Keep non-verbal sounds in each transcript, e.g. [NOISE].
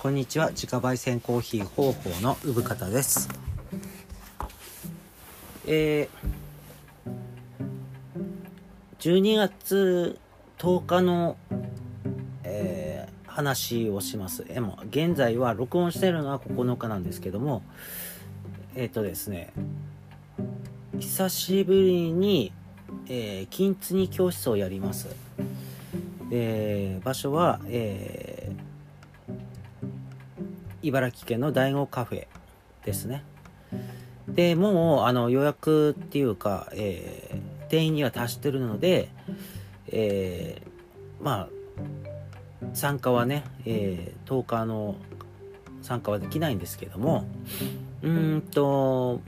こんにちは。自家焙煎コーヒー方法の産方です。えー、12月10日の、えー、話をします。でも現在は録音してるのは9日なんですけどもえっ、ー、とですね久しぶりに、えー、金継ぎ教室をやります。え、場所は、えー、茨城県の大悟カフェですね。でもうあの予約っていうか、えー、定員には達してるので、えー、まあ参加はね、えー、10日の参加はできないんですけどもうんと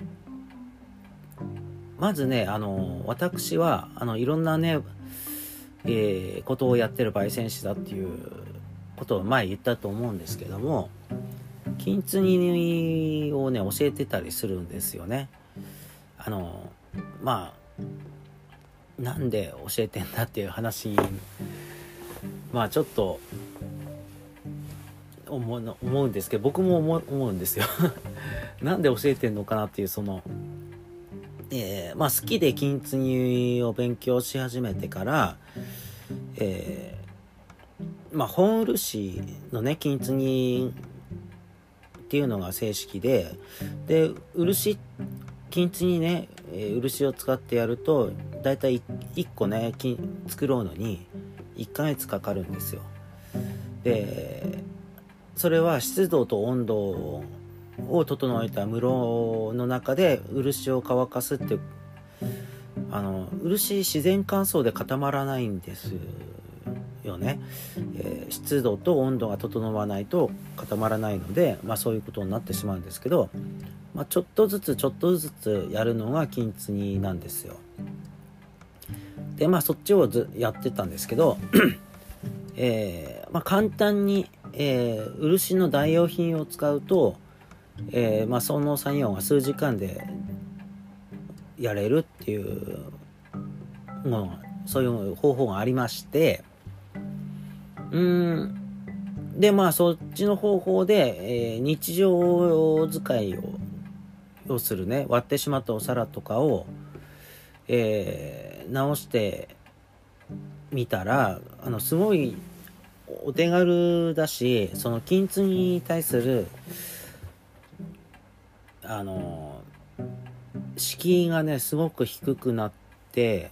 まずねあの私はあのいろんなねえー、ことをやってる焙煎士だっていうことを前言ったと思うんですけども金継ぎをね教えてたりするんですよね。あのまあなんで教えてんだっていう話まあちょっと思うんですけど僕も思思うんですよ。[LAUGHS] なんで教えてんのかなっていうそのえー、まあ好きで金継ぎを勉強し始めてから、えー、まあ本漆のね金継ぎっていうのが正式でで漆金継ぎね、漆を使ってやるとだいたい1個ね作ろうのに1ヶ月かかるんですよ。でそれは湿度と温度を整えた室の中で漆を乾かすってあの漆自然乾燥で固まらないんですよね、えー、湿度と温度が整わないと固まらないので、まあ、そういうことになってしまうんですけど、まあ、ちょっとずつちょっとずつやるのが金継ぎなんですよ。でまあそっちをずやってたんですけど [CLEARS THROAT] えー、まあ、簡単に、えー、漆の代用品を使うとえ、まあ、その作業が数時間でやれるっていうものそういう方法がありましてうん。でまあそっちの方法で、えー、日常使いを要するね。割ってしまったお皿とかを、えー、直してみたらあのすごいお手軽だしその金継に対するあの敷居がねすごく低くなって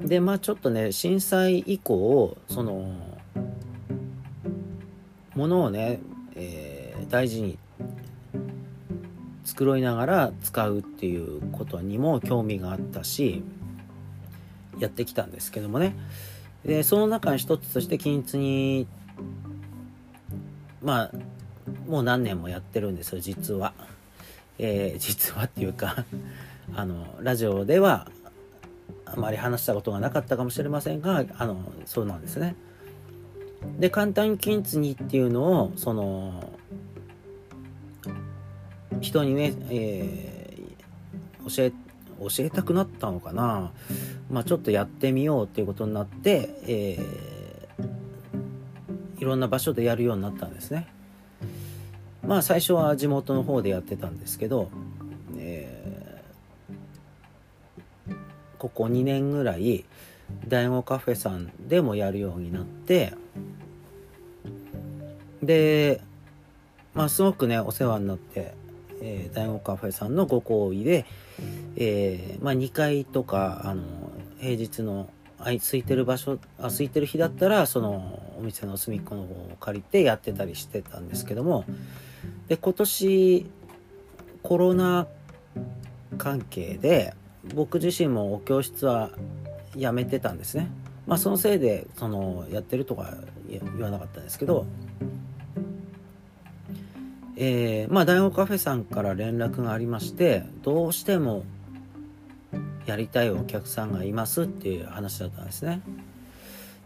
でまあちょっとね震災以降そのものをね、えー、大事に繕いながら使うっていうことにも興味があったしやってきたんですけどもねでその中の一つとして均一にまあもう何年もやってるんですよ実は。えー、実はっていうかあのラジオではあまり話したことがなかったかもしれませんがあのそうなんですね。で簡単金継ぎっていうのをその人にね、えー、教え教えたくなったのかな、まあ、ちょっとやってみようっていうことになって、えー、いろんな場所でやるようになったんですね。まあ最初は地元の方でやってたんですけど、ここ2年ぐらい大悟カフェさんでもやるようになってでまあすごくねお世話になって、えー、大悟カフェさんのご好意で、えー、まあ2階とかあの平日の空いてる場所あ空いてる日だったらそのお店の隅っこの方を借りてやってたりしてたんですけどもで今年コロナ関係で僕自身もお教室はやめてたんですね。まあそのせいでそのやってるとか言わなかったんですけど。えー、まあ大学カフェさんから連絡がありましてどうしてもやりたいお客さんがいますっていう話だったんですね。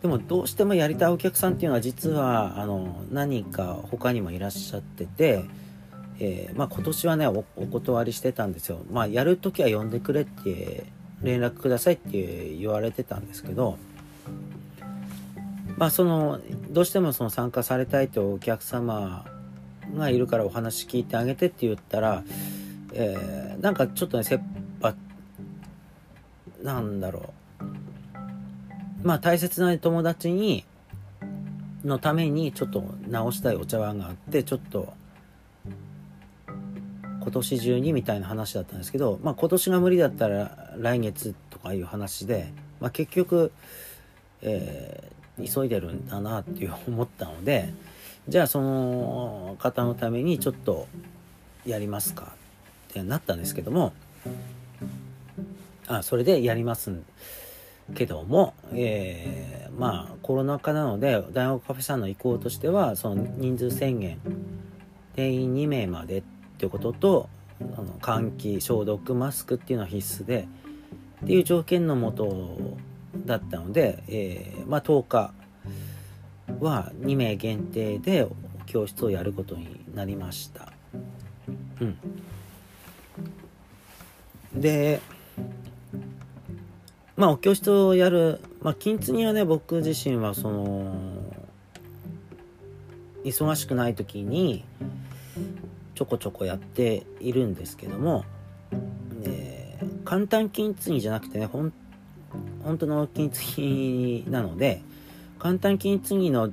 でもどうしてもやりたいお客さんっていうのは実はあの何か他にもいらっしゃってて、えー、まあ、今年はねお断りしてたんですよ。まあ、やる時は呼んでくれって連絡くださいって言われてたんですけどまあそのどうしてもその参加されたいとお客様がいるからお話聞いてあげてって言ったら、えー、なんかちょっとね切羽なんだろうまあ大切な友達にのためにちょっと直したいお茶碗があってちょっと今年中にみたいな話だったんですけど、まあ、今年が無理だったら来月とかいう話で、まあ、結局、えー、急いでるんだなっていう思ったのでじゃあその方のためにちょっとやりますかってなったんですけどもあそれでやりますけども、えー、まあコロナ禍なので大学カフェさんの意向としてはその人数宣言定員2名までっていうこととあの換気消毒マスクっていうのは必須でっていう条件のもとだったので、えー、まあ、10日は2名限定で教室をやることになりました。うん、でまあお教室をやる、まあ、金継ぎはね僕自身はその忙しくない時にちょこちょこやっているんですけども、えー、簡単金継ぎじゃなくてねほん本当の金継ぎなので簡単金継ぎの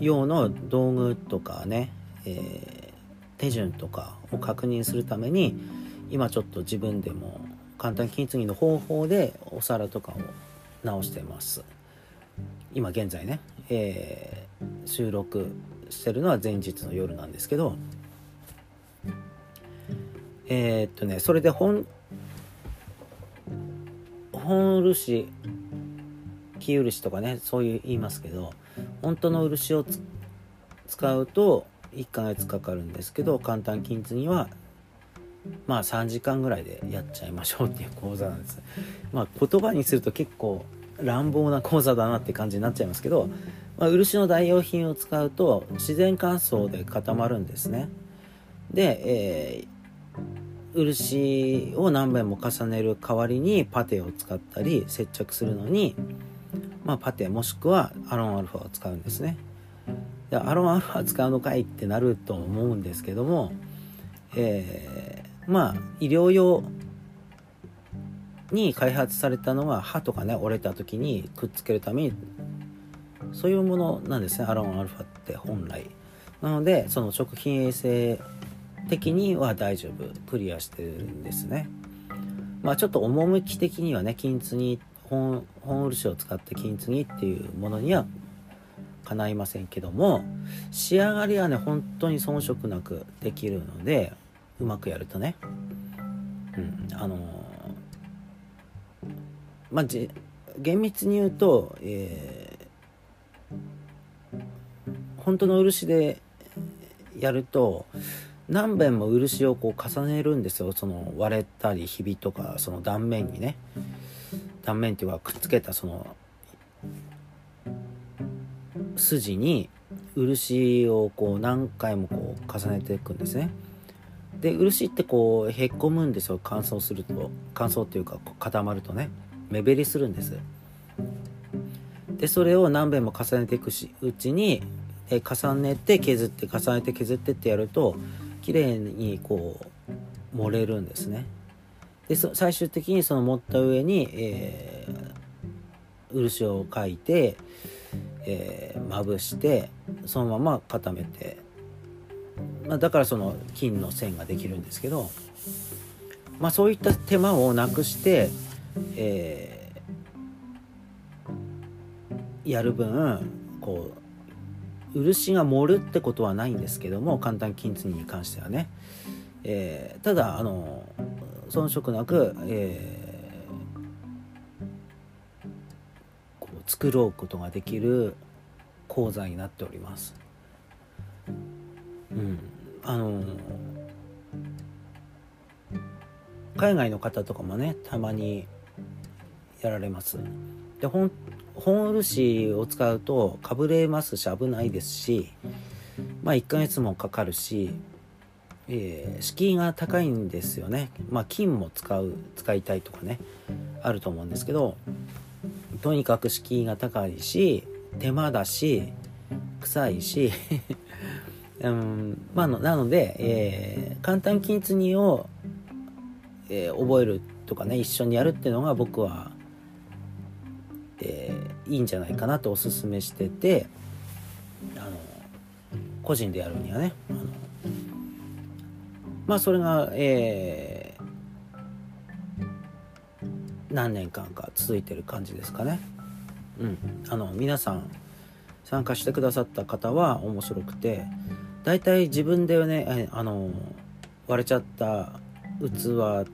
用の道具とかね、えー、手順とかを確認するために今ちょっと自分でも簡単金継ぎの方法でお皿とかを直してます。今現在ね、えー、収録してるのは前日の夜なんですけどえー、っとねそれで本本漆木漆とかねそういう言いますけど本当の漆を使うと1ヶ月かかるんですけど簡単金継ぎはまあ3時間ぐらいでやっちゃいましょうっていう講座なんです。まあ言葉にすると結構乱暴な講座だなって感じになっちゃいますけど、まあ、漆の代用品を使うと自然乾燥で固まるんですね。で、えー、漆を何遍も重ねる代わりにパテを使ったり接着するのに、まあ、パテもしくはアロンアルファを使うんですね。でアロンアルファ使うのかいってなると思うんですけども、えー、まあ医療用に開発されたのは歯とかね折れた時にくっつけるためにそういうものなんですねアロンアルファって本来。なのでその食品衛生的には大丈夫クリアしてるんですね。まあちょっと趣的にはね金継ぎ本本漆を使って金継ぎっていうものにはかないませんけども仕上がりはね本当に遜色なくできるのでうまくやるとね。うんあのまあじ厳密に言うと、えー、本当の漆でやると何遍も漆をこう重ねるんですよ。その割れたりひびとかその断面にね。断面っていうかくっつけたその筋に漆をこう何回もこう重ねていくんですね。で漆ってこうへっこむんですよ。乾燥すると。乾燥っていうか固まるとね。目減りするんです。でそれを何遍も重ねていくしうちに重ねて削って重ねて削ってってやると綺麗にこう盛れるんですね。で最終的にその盛った上に、えー、漆を描いて、えー、まぶしてそのまま固めて、まあ、だからその金の線ができるんですけど、まあ、そういった手間をなくして、えー、やる分こう漆が盛るってことはないんですけども簡単金継ぎに関してはね、えー、ただあの遜色なく、えー、こう作ろうことができる講座になっております。うん。あの海外の方とかもねたまにやられます。で本本漆を使うとかぶれますし危ないですしまあ1ヶ月もかかるし、えー、敷居が高いんですよね。まあ金も使う使いたいとかねあると思うんですけどとにかく敷居が高いし手間だし臭いし [LAUGHS] うんまあなので、えー、簡単均一にを、えー、覚えるとかね一緒にやるっていうのが僕は、いいんじゃないかなとおすすめしててあの個人でやるにはねあのまあそれが、えー、何年間か続いてる感じですかね。うん、あの皆さん参加してくださった方は面白くて大体自分でねあの割れちゃった器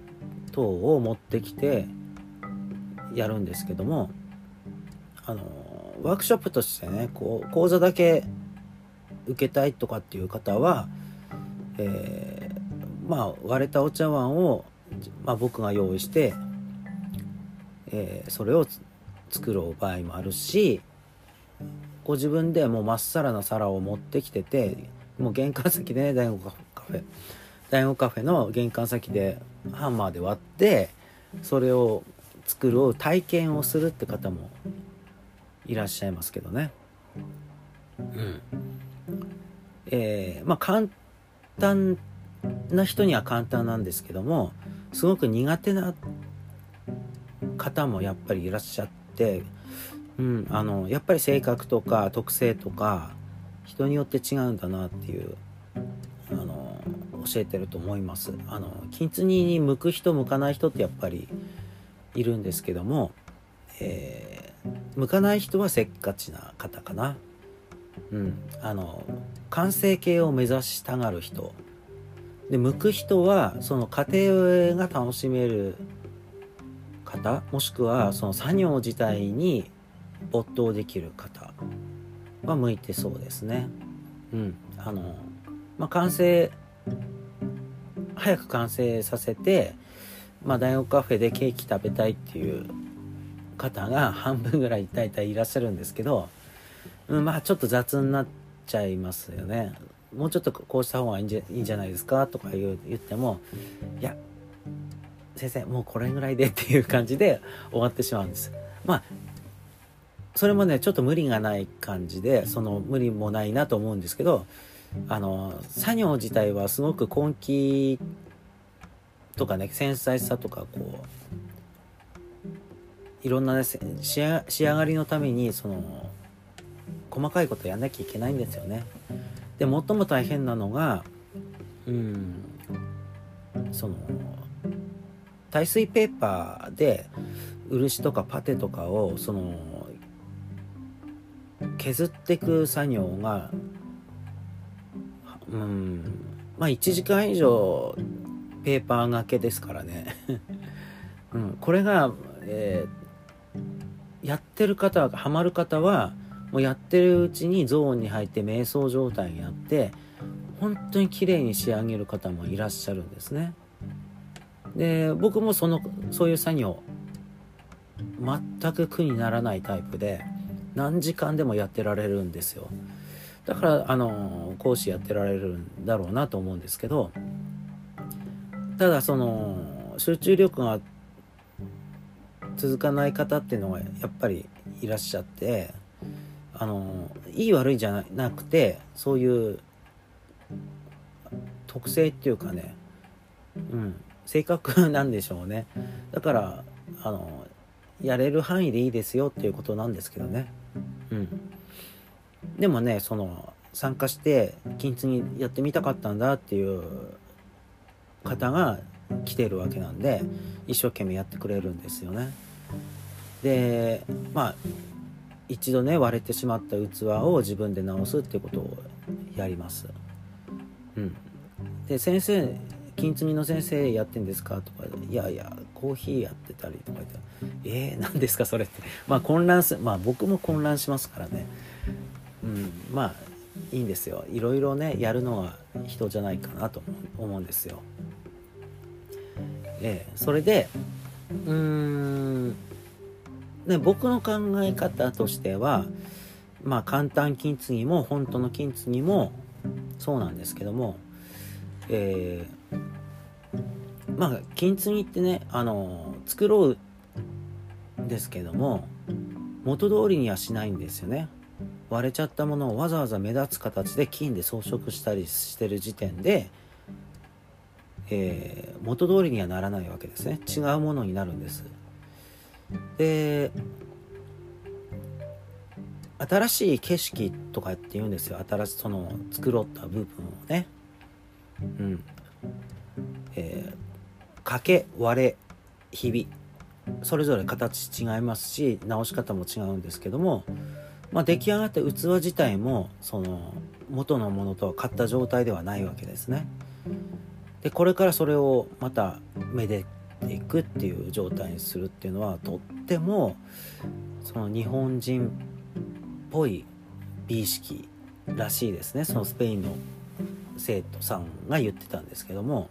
等を持ってきてやるんですけどもあのワークショップとしてねこう講座だけ受けたいとかっていう方は、えー、まあ割れたお茶碗を、まあ、僕が用意して、えー、それを作る場合もあるしご自分でもうまっさらな皿を持ってきててもう玄関先でね大悟カフェ大悟カフェの玄関先でハンマーで割ってそれを作る体験をするって方もいらっしゃいますけどね。うん。えー、まあ簡単な人には簡単なんですけどもすごく苦手な方もやっぱりいらっしゃってうん、あのやっぱり性格とか特性とか人によって違うんだなっていうあの教えてると思います。あの金継ぎに向く人向かない人ってやっぱりいるんですけども、えー、向かない人はせっかちな方かなうんあの完成形を目指したがる人で向く人はその過程が楽しめる方もしくはその作業自体に没頭できる方は向いてそうですね。うん。あの、まあ、完成、早く完成させて、まあ、大学カフェでケーキ食べたいっていう方が半分ぐらい大体いらっしゃるんですけど、うん、まあちょっと雑になっちゃいますよね。もうちょっとこうした方がいいんじゃいいんじゃないですかとか言言っても、いや、先生、もうこれぐらいでっていう感じで終わってしまうんです。まあ、それもねちょっと無理がない感じでその無理もないなと思うんですけどあの作業自体はすごく根気とかね繊細さとかこういろんなね仕上がりのためにその細かいことやんなきゃいけないんですよね。で最も大変なのがうんその耐水ペーパーで漆とかパテとかをその削っていく作業がうんまあ1時間以上ペーパーがけですからね、[LAUGHS] うん、これが、えー、やってる方はハマる方はもうやってるうちにゾーンに入って瞑想状態になって本当に綺麗に仕上げる方もいらっしゃるんですね。で僕もそのそういう作業全く苦にならないタイプで何時間でもやってられるんですよ。だからあの講師やってられるんだろうなと思うんですけどただその集中力が続かない方っていうのがやっぱりいらっしゃってあのいい悪いじゃなくてそういう特性っていうかねうん性格なんでしょうね。だからあのやれる範囲でいいですよっていうことなんですけどね。うん。でもねその参加して金継ぎやってみたかったんだっていう方が来てるわけなんで一生懸命やってくれるんですよね。でまあ一度ね割れてしまった器を自分で直すっていうことをやります。うん。で先生金継ぎの先生やってんですか?」とか「いやいやコーヒーやってたり」とか言って「えー、何ですかそれ」って。[LAUGHS] まあ混乱すまあ僕も混乱しますからね。うんまあいいんですよ。いろいろねやるのは人じゃないかなと思うんですよ。ええー、それでうーんね僕の考え方としてはまあ簡単金継ぎも本当の金継ぎもそうなんですけどもえー、まあ金継ぎってねあの作ろうんですけども元通りにはしないんですよね。割れちゃったものをわざわざ目立つ形で金で装飾したりしてる時点で、えー、元通りにはならないわけですね。違うものになるんです。で新しい景色とかって言うんですよ。新しいその繕った部分をね。うん。えー、かけ割れひびそれぞれ形違いますし直し方も違うんですけども、まあ、出来上がった器自体もその元のものとは買った状態ではないわけですね。でこれからそれをまためでていくっていう状態にするっていうのはとってもその日本人っぽい美意識らしいですね。そのスペインの生徒さんが言ってたんですけども。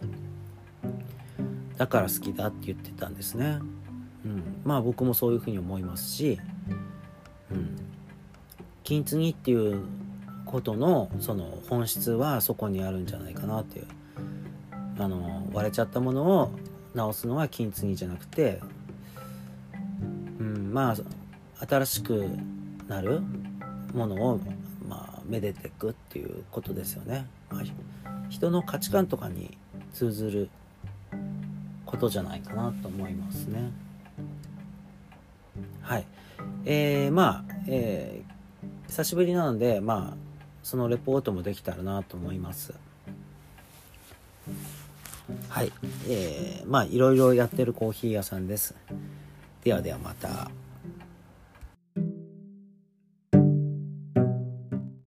だから好きだって言ってたんですね。うん、まあ僕もそういうふうに思いますし、うん、金継ぎっていうことのその本質はそこにあるんじゃないかなっていう。あの割れちゃったものを直すのは金継ぎじゃなくて、うん、まあ新しくなるものを、まあ、めでていくっていうことですよね、まあ、人の価値観とかに通ずることじゃないかなと思いますね。はい。えー、まあ、えー、久しぶりなので、まあ、そのレポートもできたらなと思います。はい。えー、まあ、いろいろやってるコーヒー屋さんです。ではではまた。